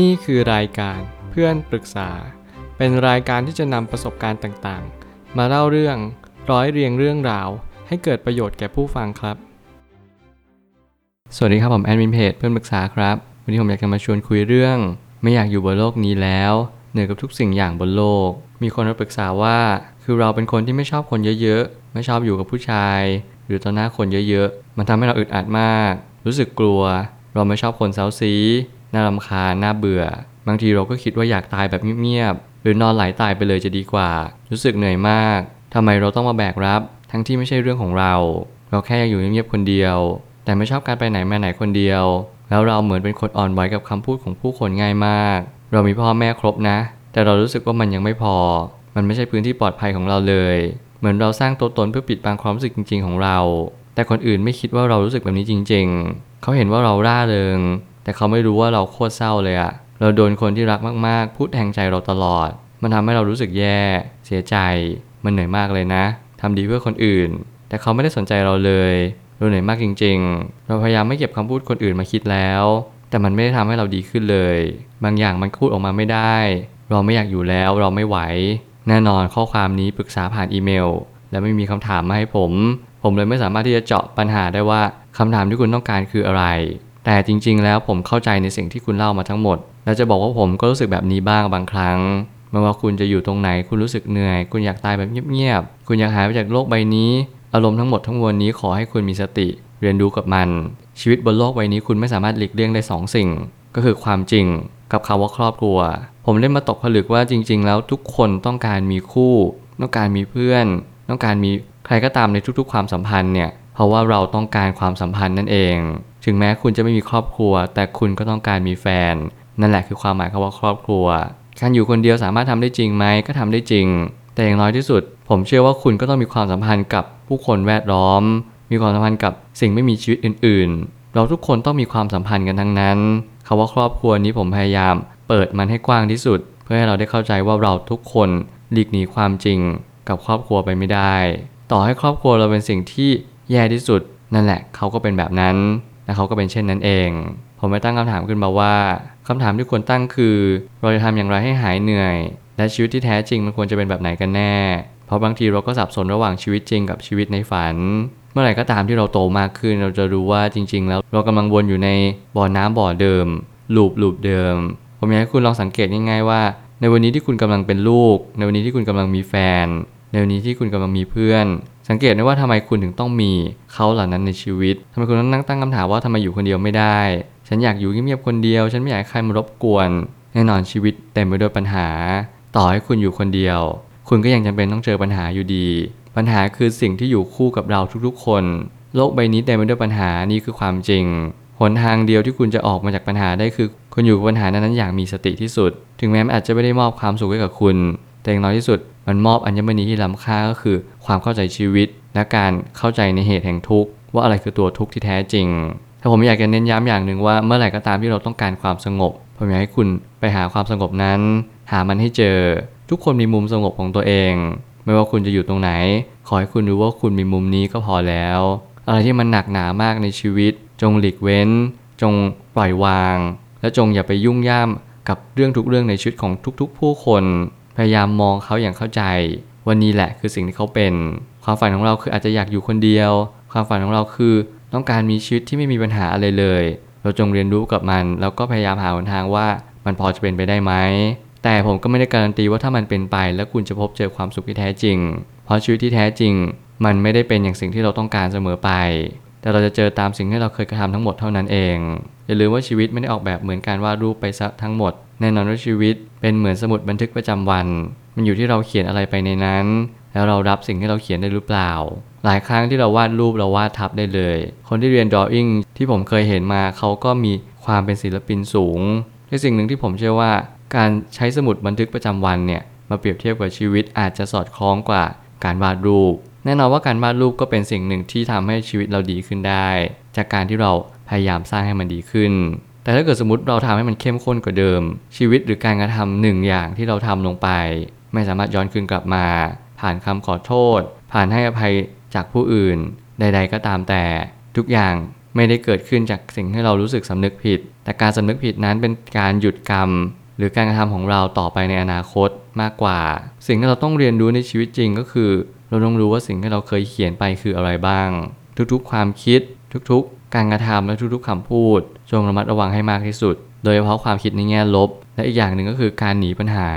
นี่คือรายการเพื่อนปรึกษา เป็นรายการที่จะนำประสบการณ์ต่างๆ มาเล่าเรื่องร้อยเรียงเรื่องราว ให้เกิดประโยชน์แก่ผู้ฟังครับ สวัสดีครับผมแอดมินเพจเพื่อนปรึกษาครับ วันนี้ผมอยากจะมาชวนคุยเรื่อง ไม่อยากอยู่บนโลกนี้แล้ว เหนื่อยกับทุกสิ่งอย่างบนโลก มีคนมาปรึกษาว่า คือเราเป็นคนที่ไม่ชอบคนเยอะๆ ไม่ชอบอยู่กับผู้ชาย หรือต่อหน้าคนเยอะๆ มันทำให้เราอึดอัดมาก รู้สึกกลัว เราไม่ชอบคนเซาซี น่ารำคาญน่าเบื่อ บางทีเราก็คิดว่าอยากตายแบบเงียบๆหรือนอนไหลตายไปเลยจะดีกว่า รู้สึกเหนื่อยมากทำไมเราต้องมาแบกรับ ทั้งที่ไม่ใช่เรื่องของเรา เราแค่อยากอยู่เงียบๆคนเดียว แต่ไม่ชอบการไปไหนมาไหนคนเดียว แล้วเราเหมือนเป็นคนอ่อนไหวกับคำพูดของผู้คนง่ายมาก เรามีพ่อแม่ครบนะ แต่เรารู้สึกว่ามันยังไม่พอ มันไม่ใช่พื้นที่ปลอดภัยของเราเลย เหมือนเราสร้างตัวตนเพื่อปิดบังความรู้สึกจริง ๆ ของเรา แต่คนอื่นไม่คิดว่าเรารู้สึกแบบนี้จริง ๆ เขาเห็นว่าเราร่าเริง แต่เขาไม่รู้ว่าเราโคตรเศร้าเลยอะเราโดนคนที่รักมากๆ พูดแทงใจเราตลอด มันทำให้เรารู้สึกแย่ เสียใจ มันเหนื่อยมากเลยนะทำดีเพื่อคนอื่น แต่เขาไม่ได้สนใจเราเลยเราเหนื่อยมากจริง ๆ เราพยายามไม่เก็บคำพูดคนอื่นมาคิดแล้ว แต่มันไม่ได้ทำให้เราดีขึ้นเลย บางอย่างมันพูดออกมาไม่ได้ เราไม่อยากอยู่แล้ว เราไม่ไหว แน่นอนข้อความนี้ปรึกษาผ่านอีเมล และไม่มีคำถามมาให้ผม ผมเลยไม่สามารถที่จะเจาะปัญหาได้ว่าคำถามที่คุณต้องการคืออะไร แต่จริง ๆ แล้วผมเข้าใจในสิ่งที่คุณเล่ามาทั้งหมด และจะบอกว่าผมก็รู้สึกแบบนี้บ้างบางครั้งไม่ว่าคุณจะอยู่ตรงไหนคุณรู้สึกเหนื่อย คุณอยากตายแบบเงียบๆคุณอยากหายไปจากโลกใบนี้ อารมณ์ทั้งหมดทั้งมวลนี้ขอให้คุณมีสติ เรียนรู้กับมัน ชีวิตบนโลกใบนี้คุณไม่สามารถหลีกเลี่ยงได้สองสิ่ง ก็คือความจริงกับคำว่าครอบครัว ผมเล่นมาตกผลึกว่าจริง ๆ แล้วทุกคนต้องการมีคู่ ต้องการมีเพื่อน ต้องการมีใครก็ตามในทุกๆ ความสัมพันธ์เนี่ยเพราะว่าเราต้องการความสัมพันธ์นั่นเอง ถึงแม้คุณจะไม่มีครอบครัว แต่คุณก็ต้องการมีแฟน นั่นแหละคือความหมายคำว่าครอบครัว การอยู่คนเดียวสามารถทำได้จริงไหมก็ทำได้จริง แต่อย่างน้อยที่สุด ผมเชื่อว่าคุณก็ต้องมีความสัมพันธ์กับผู้คนแวดล้อม มีความสัมพันธ์กับสิ่งไม่มีชีวิตอื่น ๆ เราทุกคนต้องมีความสัมพันธ์กันทั้งนั้นคาว่าครอบครัวนี้ผมพยายาม เปิดมันให้กว้างที่สุด เพื่อให้เราได้เข้าใจว่าเราทุกคนหลีกหนีความจริง กับครอบครัวไปไม่ได้ ต่อให้ครอบครัวเราเป็นสิ่งที่แย่ที่สุด นั่นแหละเขาก็เป็นแบบนั้น และเขาก็เป็นเช่นนั้นเอง ผมไม่ตั้งคำถามขึ้นมาว่าคำถามที่ควรตั้งคือ เราจะทำอย่างไรให้หายเหนื่อย และชีวิตที่แท้จริงมันควรจะเป็นแบบไหนกันแน่ เพราะบางทีเราก็สับสนระหว่างชีวิตจริงกับชีวิตในฝัน เมื่อไหร่ก็ตามที่เราโตมากขึ้น เราจะรู้ว่าจริง ๆ แล้วเรากำลังวนอยู่ในบ่อน้ำบ่อเดิม ลูปลูปเดิม ผมอยากให้คุณลองสังเกตง่ายๆว่า ในวันนี้ที่คุณกำลังเป็นลูก ในวันนี้ที่คุณกำลังมีแฟน ในวันนี้ที่คุณกำลังมีเพื่อน สังเกตได้ว่าทำไมคุณถึงต้องมีเขาเหล่านั้นในชีวิตทำไมคุณต้องนั่งตั้งคำถามว่าทำไมอยู่คนเดียวไม่ได้ ฉันอยากอยู่เงียบๆคนเดียว ฉันไม่อยากให้ใครมารบกวน แน่นอนชีวิตเต็มไปด้วยปัญหา ต่อให้คุณอยู่คนเดียว คุณก็ยังจำเป็นต้องเจอปัญหาอยู่ดี ปัญหาคือสิ่งที่อยู่คู่กับเราทุกๆ คน โลกใบนี้เต็มไปด้วยปัญหานี่คือความจริงหนทางเดียวที่คุณจะออกมาจากปัญหาได้คือ คุณอยู่กับปัญหานั้นๆอย่างมีสติที่สุด ถึงแม้มันอาจจะไม่ได้มอบความสุขให้กับคุณ แต่อย่างน้อยที่สุดมันมอบอัญมณีที่ล้ำค่าก็คือ ความเข้าใจชีวิต และการเข้าใจในเหตุแห่งทุกข์ว่าอะไรคือตัวทุกข์ที่แท้จริงถ้าผมอยากจะเน้นย้ำอย่างหนึ่งว่าเมื่อไหร่ก็ตามที่เราต้องการความสงบ ผมอยากให้คุณไปหาความสงบนั้น หามันให้เจอ ทุกคนมีมุมสงบของตัวเอง ไม่ว่าคุณจะอยู่ตรงไหน ขอให้คุณรู้ว่าคุณมีมุมนี้ก็พอแล้ว อะไรที่มันหนักหนามากในชีวิต จงหลีกเว้น จงปล่อยวาง และจงอย่าไปยุ่งย่ามกับเรื่องทุกเรื่องในชีวิตของทุกๆ ผู้คน พยายามมองเขาอย่างเข้าใจวันนี้แหละคือสิ่งที่เขาเป็น ความฝันของเราคืออาจจะอยากอยู่คนเดียว ความฝันของเราคือต้องการมีชีวิตที่ไม่มีปัญหาอะไรเลย เราจงเรียนรู้กับมัน แล้วก็พยายามหาหนทางว่ามันพอจะเป็นไปได้ไหม แต่ผมก็ไม่ได้การันตีว่าถ้ามันเป็นไป แล้วคุณจะพบเจอความสุขที่แท้จริง เพราะชีวิตที่แท้จริง มันไม่ได้เป็นอย่างสิ่งที่เราต้องการเสมอไป แต่เราจะเจอตามสิ่งที่เราเคยกระทำทั้งหมดเท่านั้นเอง อย่าลืมว่าชีวิตไม่ได้ออกแบบเหมือนการวาดรูปไปซะทั้งหมด แน่นอนว่าชีวิต เป็นเหมือนสมุดบันทึกประจำวัน มันอยู่ที่เราเขียนอะไรไปในนั้น แล้วเรารับสิ่งที่เราเขียนได้หรือเปล่า หลายครั้งที่เราวาดรูปเราวาดทับได้เลย คนที่เรียน drawing ที่ผมเคยเห็นมาเขาก็มีความเป็นศิลปินสูงและสิ่งหนึ่งที่ผมเชื่อว่า การใช้สมุดบันทึกประจำวันเนี่ยมาเปรียบเทียบกับชีวิตอาจจะสอดคล้องกว่าการวาดรูป แน่นอนว่าการวาดรูปก็เป็นสิ่งหนึ่งที่ทำให้ชีวิตเราดีขึ้นได้ จากการที่เราพยายามสร้างให้มันดีขึ้น แต่ถ้าเกิดสมมติเราทำให้มันเข้มข้นกว่าเดิม ชีวิตหรือการกระทำหนึ่งอย่างที่เราทำลงไป ไม่สามารถย้อนคืนกลับมา ผ่านคำขอโทษ ผ่านให้อภัยจากผู้อื่น ใด ๆ ก็ตามแต่ ทุกอย่างไม่ได้เกิดขึ้นจากสิ่งที่เรารู้สึกสำนึกผิด แต่การสำนึกผิดนั้นเป็นการหยุดกรรม หรือการกระทำของเราต่อไปในอนาคตมากกว่า สิ่งที่เราต้องเรียนรู้ในชีวิตจริงก็คือ เราต้องรู้ว่าสิ่งที่เราเคยเขียนไปคืออะไรบ้าง ทุกๆ ความคิดทุกๆ การกระทำและทุกๆคำพูด จงระมัดระวังให้มากที่สุด โดยเฉพาะความคิดในแง่ลบ และอีกอย่างหนึ่งก็คือการหนีปัญหา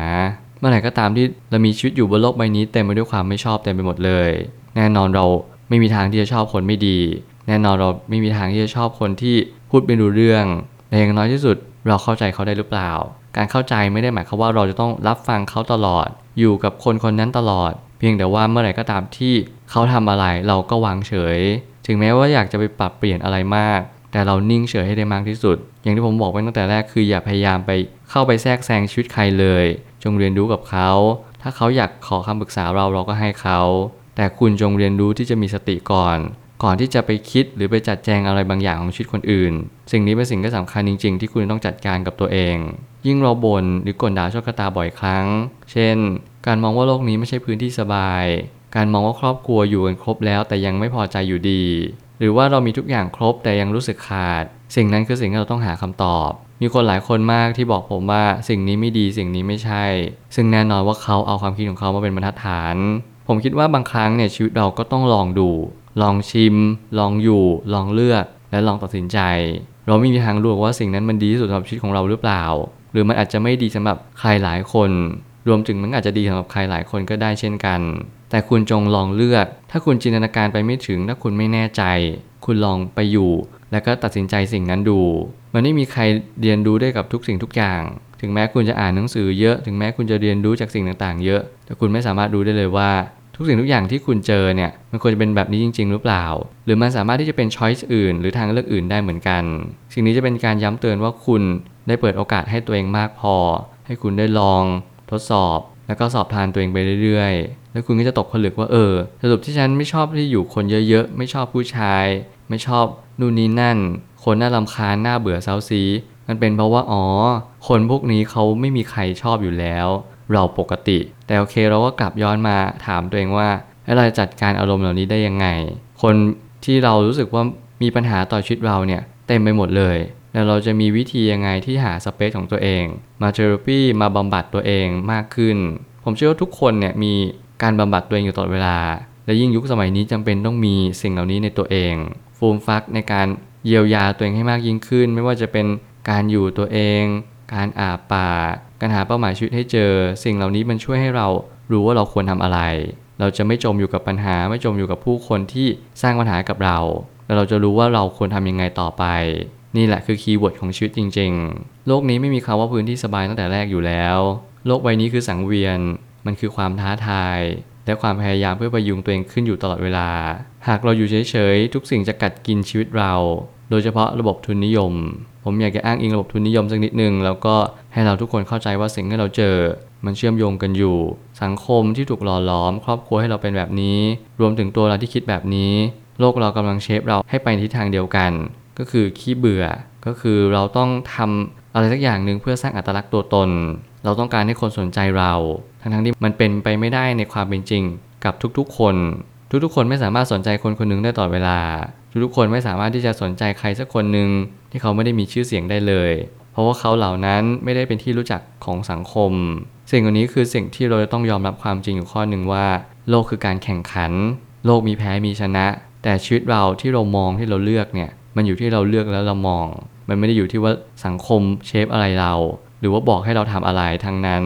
เมื่อไหร่ก็ตามที่เรามีชีวิตอยู่บนโลกใบนี้เต็มไปด้วยความไม่ชอบเต็มไปหมดเลย แน่นอนเราไม่มีทางที่จะชอบคนไม่ดี แน่นอนเราไม่มีทางที่จะชอบคนที่พูดไม่รู้เรื่องแต่อย่างน้อยที่สุดเราเข้าใจเขาได้หรือเปล่า การเข้าใจไม่ได้หมายความว่าเราจะต้องรับฟังเขาตลอด อยู่กับคนคนนั้นตลอด เพียงแต่ว่าเมื่อไหร่ก็ตามที่เขาทำอะไรเราก็วางเฉย ถึงแม้ว่าอยากจะไปปรับเปลี่ยนอะไรมาก แต่เรานิ่งเฉยให้ได้มากที่สุด อย่างที่ผมบอกไว้ตั้งแต่แรกคืออย่าพยายามไปเข้าไปแทรกแซงชีวิตใครเลย จงเรียนรู้กับเขา ถ้าเขาอยากขอคำปรึกษาเราเราก็ให้เขา แต่คุณจงเรียนรู้ที่จะมีสติก่อน ก่อนที่จะไปคิดหรือไปจัดแจงอะไรบางอย่างของชีวิตคนอื่น สิ่งนี้เป็นสิ่งที่สำคัญจริง ๆ ที่คุณต้องจัดการกับตัวเอง ยิ่งเราบ่นหรือกลด่าโชคชะตาบ่อยครั้ง เช่น การมองว่าโลกนี้ไม่ใช่พื้นที่สบาย การมองว่าครอบครัวอยู่กันครบแล้วแต่ยังไม่พอใจอยู่ดี หรือว่าเรามีทุกอย่างครบแต่ยังรู้สึกขาด สิ่งนั้นคือสิ่งที่เราต้องหาคำตอบ มีคนหลายคนมากที่บอกผมว่าสิ่งนี้ไม่ดีสิ่งนี้ไม่ใช่ ซึ่งแน่นอนว่าเขาเอาความคิดของเขามาเป็นบรรทัดฐาน ผมคิดว่าบางครั้งเนี่ยชีวิตเราก็ต้องลองดู ลองชิม ลองอยู่ ลองเลือก และลองตัดสินใจ เราไม่มีทางรู้ว่าสิ่งนั้นมันดีที่สุดสำหรับชีวิตของเราหรือเปล่า หรือมันอาจจะไม่ดีสำหรับใครหลายคน รวมถึงมันอาจจะดีสำหรับใครหลายคนก็ได้เช่นกัน แต่คุณจงลองเลือก ถ้าคุณจินตนาการไปไม่ถึง ถ้าคุณไม่แน่ใจ คุณลองไปอยู่ แล้วก็ตัดสินใจสิ่งนั้นดู มันไม่มีใครเรียนรู้ได้กับทุกสิ่งทุกอย่าง ถึงแม้คุณจะอ่านหนังสือเยอะ ถึงแม้คุณจะเรียนรู้จากสิ่งต่างๆ เยอะ แต่คุณไม่สามารถรู้ได้เลยว่าทุกสิ่งทุกอย่างที่คุณเจอเนี่ยมันควรจะเป็นแบบนี้จริง ๆ หรือเปล่า หรือมันสามารถที่จะเป็นช้อยส์อื่น หรือทางเลือกอื่นได้เหมือนกัน สิ่งนี้จะเป็นการย้ำเตือนว่าคุณได้เปิดโอกาสให้ตัวเองมากพอ ให้คุณได้ลอง ทดสอบ แล้วก็สอบทานตัวเองไปเรื่อยๆ แล้วคุณก็จะตกผลึกว่าเออสรุปที่ฉันไม่ชอบที่อยู่คนเยอะๆ ไม่ชอบผู้ชาย ไม่ชอบนู่นนี่นั่น คนน่ารำคาญน่าเบื่อเซาซี มันเป็นเพราะว่าอ๋อ คนพวกนี้เขาไม่มีใครชอบอยู่แล้ว เราปกติ แต่โอเคเราก็กลับย้อนมาถามตัวเองว่าเราจะจัดการอารมณ์เหล่านี้ได้ยังไง คนที่เรารู้สึกว่ามีปัญหาต่อชีวิตเราเนี่ยเต็มไปหมดเลย แล้วเราจะมีวิธียังไงที่หาสเปซของตัวเอง มาเทอราปีมาบำบัดตัวเองมากขึ้น ผมเชื่อว่าทุกคนเนี่ยมีการบำบัดตัวเองอยู่ตลอดเวลา และยิ่งยุคสมัยนี้จำเป็นต้องมีสิ่งเหล่านี้ในตัวเองฟูมฟักในการเยียวยาตัวเองให้มากยิ่งขึ้น ไม่ว่าจะเป็นการอยู่ตัวเอง การอาบป่า การหาเป้าหมายชีวิตให้เจอ สิ่งเหล่านี้มันช่วยให้เรารู้ว่าเราควรทำอะไร เราจะไม่จมอยู่กับปัญหา ไม่จมอยู่กับผู้คนที่สร้างปัญหากับเรา แล้วเราจะรู้ว่าเราควรทำยังไงต่อไป นี่แหละคือ keyword ของชีวิตจริง ๆ โลกนี้ไม่มีคำว่าพื้นที่สบายตั้งแต่แรกอยู่แล้ว โลกใบนี้คือสังเวียน มันคือความท้าทาย และความพยายามเพื่อประยุงตัวเองขึ้นอยู่ตลอดเวลา หากเราอยู่เฉยๆ ทุกสิ่งจะกัดกินชีวิตเรา โดยเฉพาะระบบทุนนิยม ผมอยากจะอ้างอิงระบบทุนนิยมสักนิดนึง แล้วก็ให้เราทุกคนเข้าใจว่าสิ่งที่เราเจอ มันเชื่อมโยงกันอยู่ สังคมที่ถูกหล่อหลอม ครอบครัวให้เราเป็นแบบนี้ รวมถึงตัวเราที่คิดแบบนี้ โลกเรากำลังเชฟเราให้ไปในทิศทางเดียวกัน ก็คือขี้เบื่อ ก็คือเราต้องทำอะไรสักอย่างหนึ่งเพื่อสร้างอัตลักษณ์ตัวตน เราต้องการให้คนสนใจเรา ทั้งๆที่มันเป็นไปไม่ได้ในความเป็นจริง กับทุกๆคน ทุกๆคนไม่สามารถสนใจคนคนหนึงได้ตลอดเวลา ทุกๆคนไม่สามารถที่จะสนใจใครสักคนหนึ่งที่เขาไม่ได้มีชื่อเสียงได้เลย เพราะว่าเขาเหล่านั้นไม่ได้เป็นที่รู้จักของสังคม สิ่งเหล่านี้คือสิ่งที่เราจะต้องยอมรับความจริงอยู่ข้อหนึ่งว่า โลกคือการแข่งขัน โลกมีแพ้มีชนะ แต่ชีวิตเราที่เรามองที่เราเลือกเนี่ย มันอยู่ที่เราเลือกแล้วเรามอง มันไม่ได้อยู่ที่ว่าสังคมเชฟอะไรเรา หรือว่าบอกให้เราทำอะไรทั้งนั้น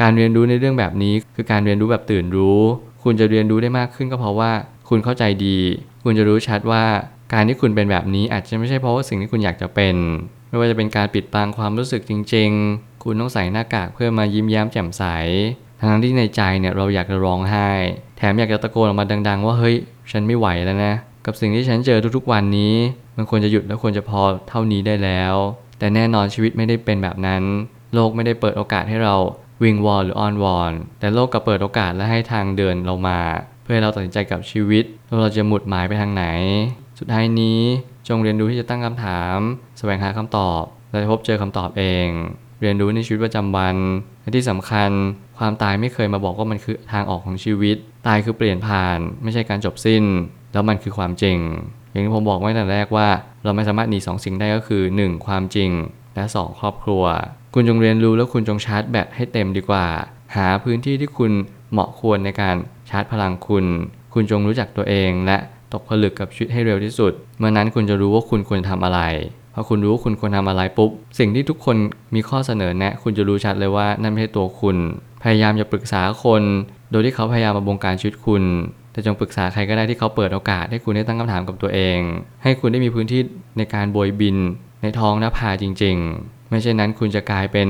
การเรียนรู้ในเรื่องแบบนี้คือการเรียนรู้แบบตื่นรู้ คุณจะเรียนรู้ได้มากขึ้นก็เพราะว่า คุณเข้าใจดี คุณจะรู้ชัดว่าการที่คุณเป็นแบบนี้อาจจะไม่ใช่เพราะว่าสิ่งที่คุณอยากจะเป็น ไม่ว่าจะเป็นการปิดบังความรู้สึกจริง ๆ คุณต้องใส่หน้ากากเพื่อมายิ้มแย้มแจ่มใสทั้งที่ในใจเนี่ยเราอยากจะร้องไห้ แถมอยากจะตะโกนออกมาดัง ๆ ว่าเฮ้ย ฉันไม่ไหวแล้วนะ กับสิ่งที่ฉันเจอทุกๆวันนี้ มันควรจะหยุดและควรจะพอเท่านี้ได้แล้ว แต่แน่นอนชีวิตไม่ได้เป็นแบบนั้น โลกไม่ได้เปิดโอกาสให้เราวิงวอนหรืออ้อนวอน แต่โลกก็เปิดโอกาสและให้ทางเดินเรามา เพื่อให้เราตัดสินใจกับชีวิตว่าเราจะหมุดหมายไปทางไหน สุดท้ายนี้จงเรียนรู้ที่จะตั้งคำถามแสวงหาคำตอบ และพบเจอคำตอบเอง เรียนรู้ในชีวิตประจำวันและที่สำคัญ ความตายไม่เคยมาบอกว่ามันคือทางออกของชีวิต ตายคือเปลี่ยนผ่าน ไม่ใช่การจบสิ้น แล้วมันคือความจริง อย่างที่ผมบอกไว้ตั้งแต่แรกว่า เราไม่สามารถหนีสองสิ่งได้ก็คือ 1. ความจริง และ 2. ครอบครัว คุณจงเรียนรู้แล้วคุณจงชาร์จแบตให้เต็มดีกว่า หาพื้นที่ที่คุณเหมาะควรในการชาร์จพลังคุณ คุณจงรู้จักตัวเอง และตกผลึกกับชีวิตให้เร็วที่สุด เมื่อนั้นคุณจะรู้ว่าคุณควรทำอะไรพอคุณรู้ว่าคุณควรทำอะไรปุ๊บ สิ่งที่ทุกคนมีข้อเสนอแนะ คุณจะรู้ชัดเลยว่านั่นไม่ใช่ตัวคุณ พยายามอย่าปรึกษาคน โดยที่เขาพยายามมาบงการชีวิตคุณ แต่จงปรึกษาใครก็ได้ที่เขาเปิดโอกาส ให้คุณได้ตั้งคำถามกับตัวเอง ให้คุณได้มีพื้นที่ในการโบยบิน ในท้องนภาจริง ๆ ไม่เช่นนั้นคุณจะกลายเป็น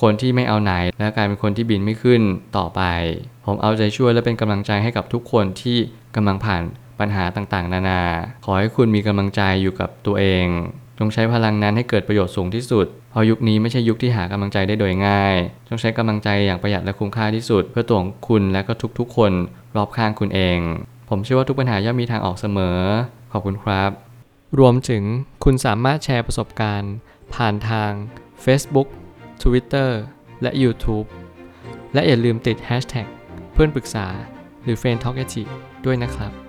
คนที่ไม่เอาไหน และกลายเป็นคนที่บินไม่ขึ้นต่อไป ผมเอาใจช่วยและเป็นกำลังใจให้กับทุกคนที่กำลังผ่านปัญหาต่างๆ นานา ขอให้คุณมีกำลังใจอยู่กับตัวเองจงใช้พลังนั้นให้เกิดประโยชน์สูงที่สุด เพราะยุคนี้ไม่ใช่ยุคที่หากำลังใจได้โดยง่ายจงใช้กำลังใจอย่างประหยัดและคุ้มค่าที่สุด เพื่อตัวของคุณและก็ทุกๆ คนรอบข้างคุณเอง ผมเชื่อว่าทุกปัญหาย่อมมีทางออกเสมอ ขอบคุณครับ รวมถึงคุณสามารถแชร์ประสบการณ์ ผ่านทาง Facebook Twitter และ YouTube และอย่าลืมติด Hashtag เพื่อนปรึกษาหรือ f r ร e n d t a l k ด้วยนะครับ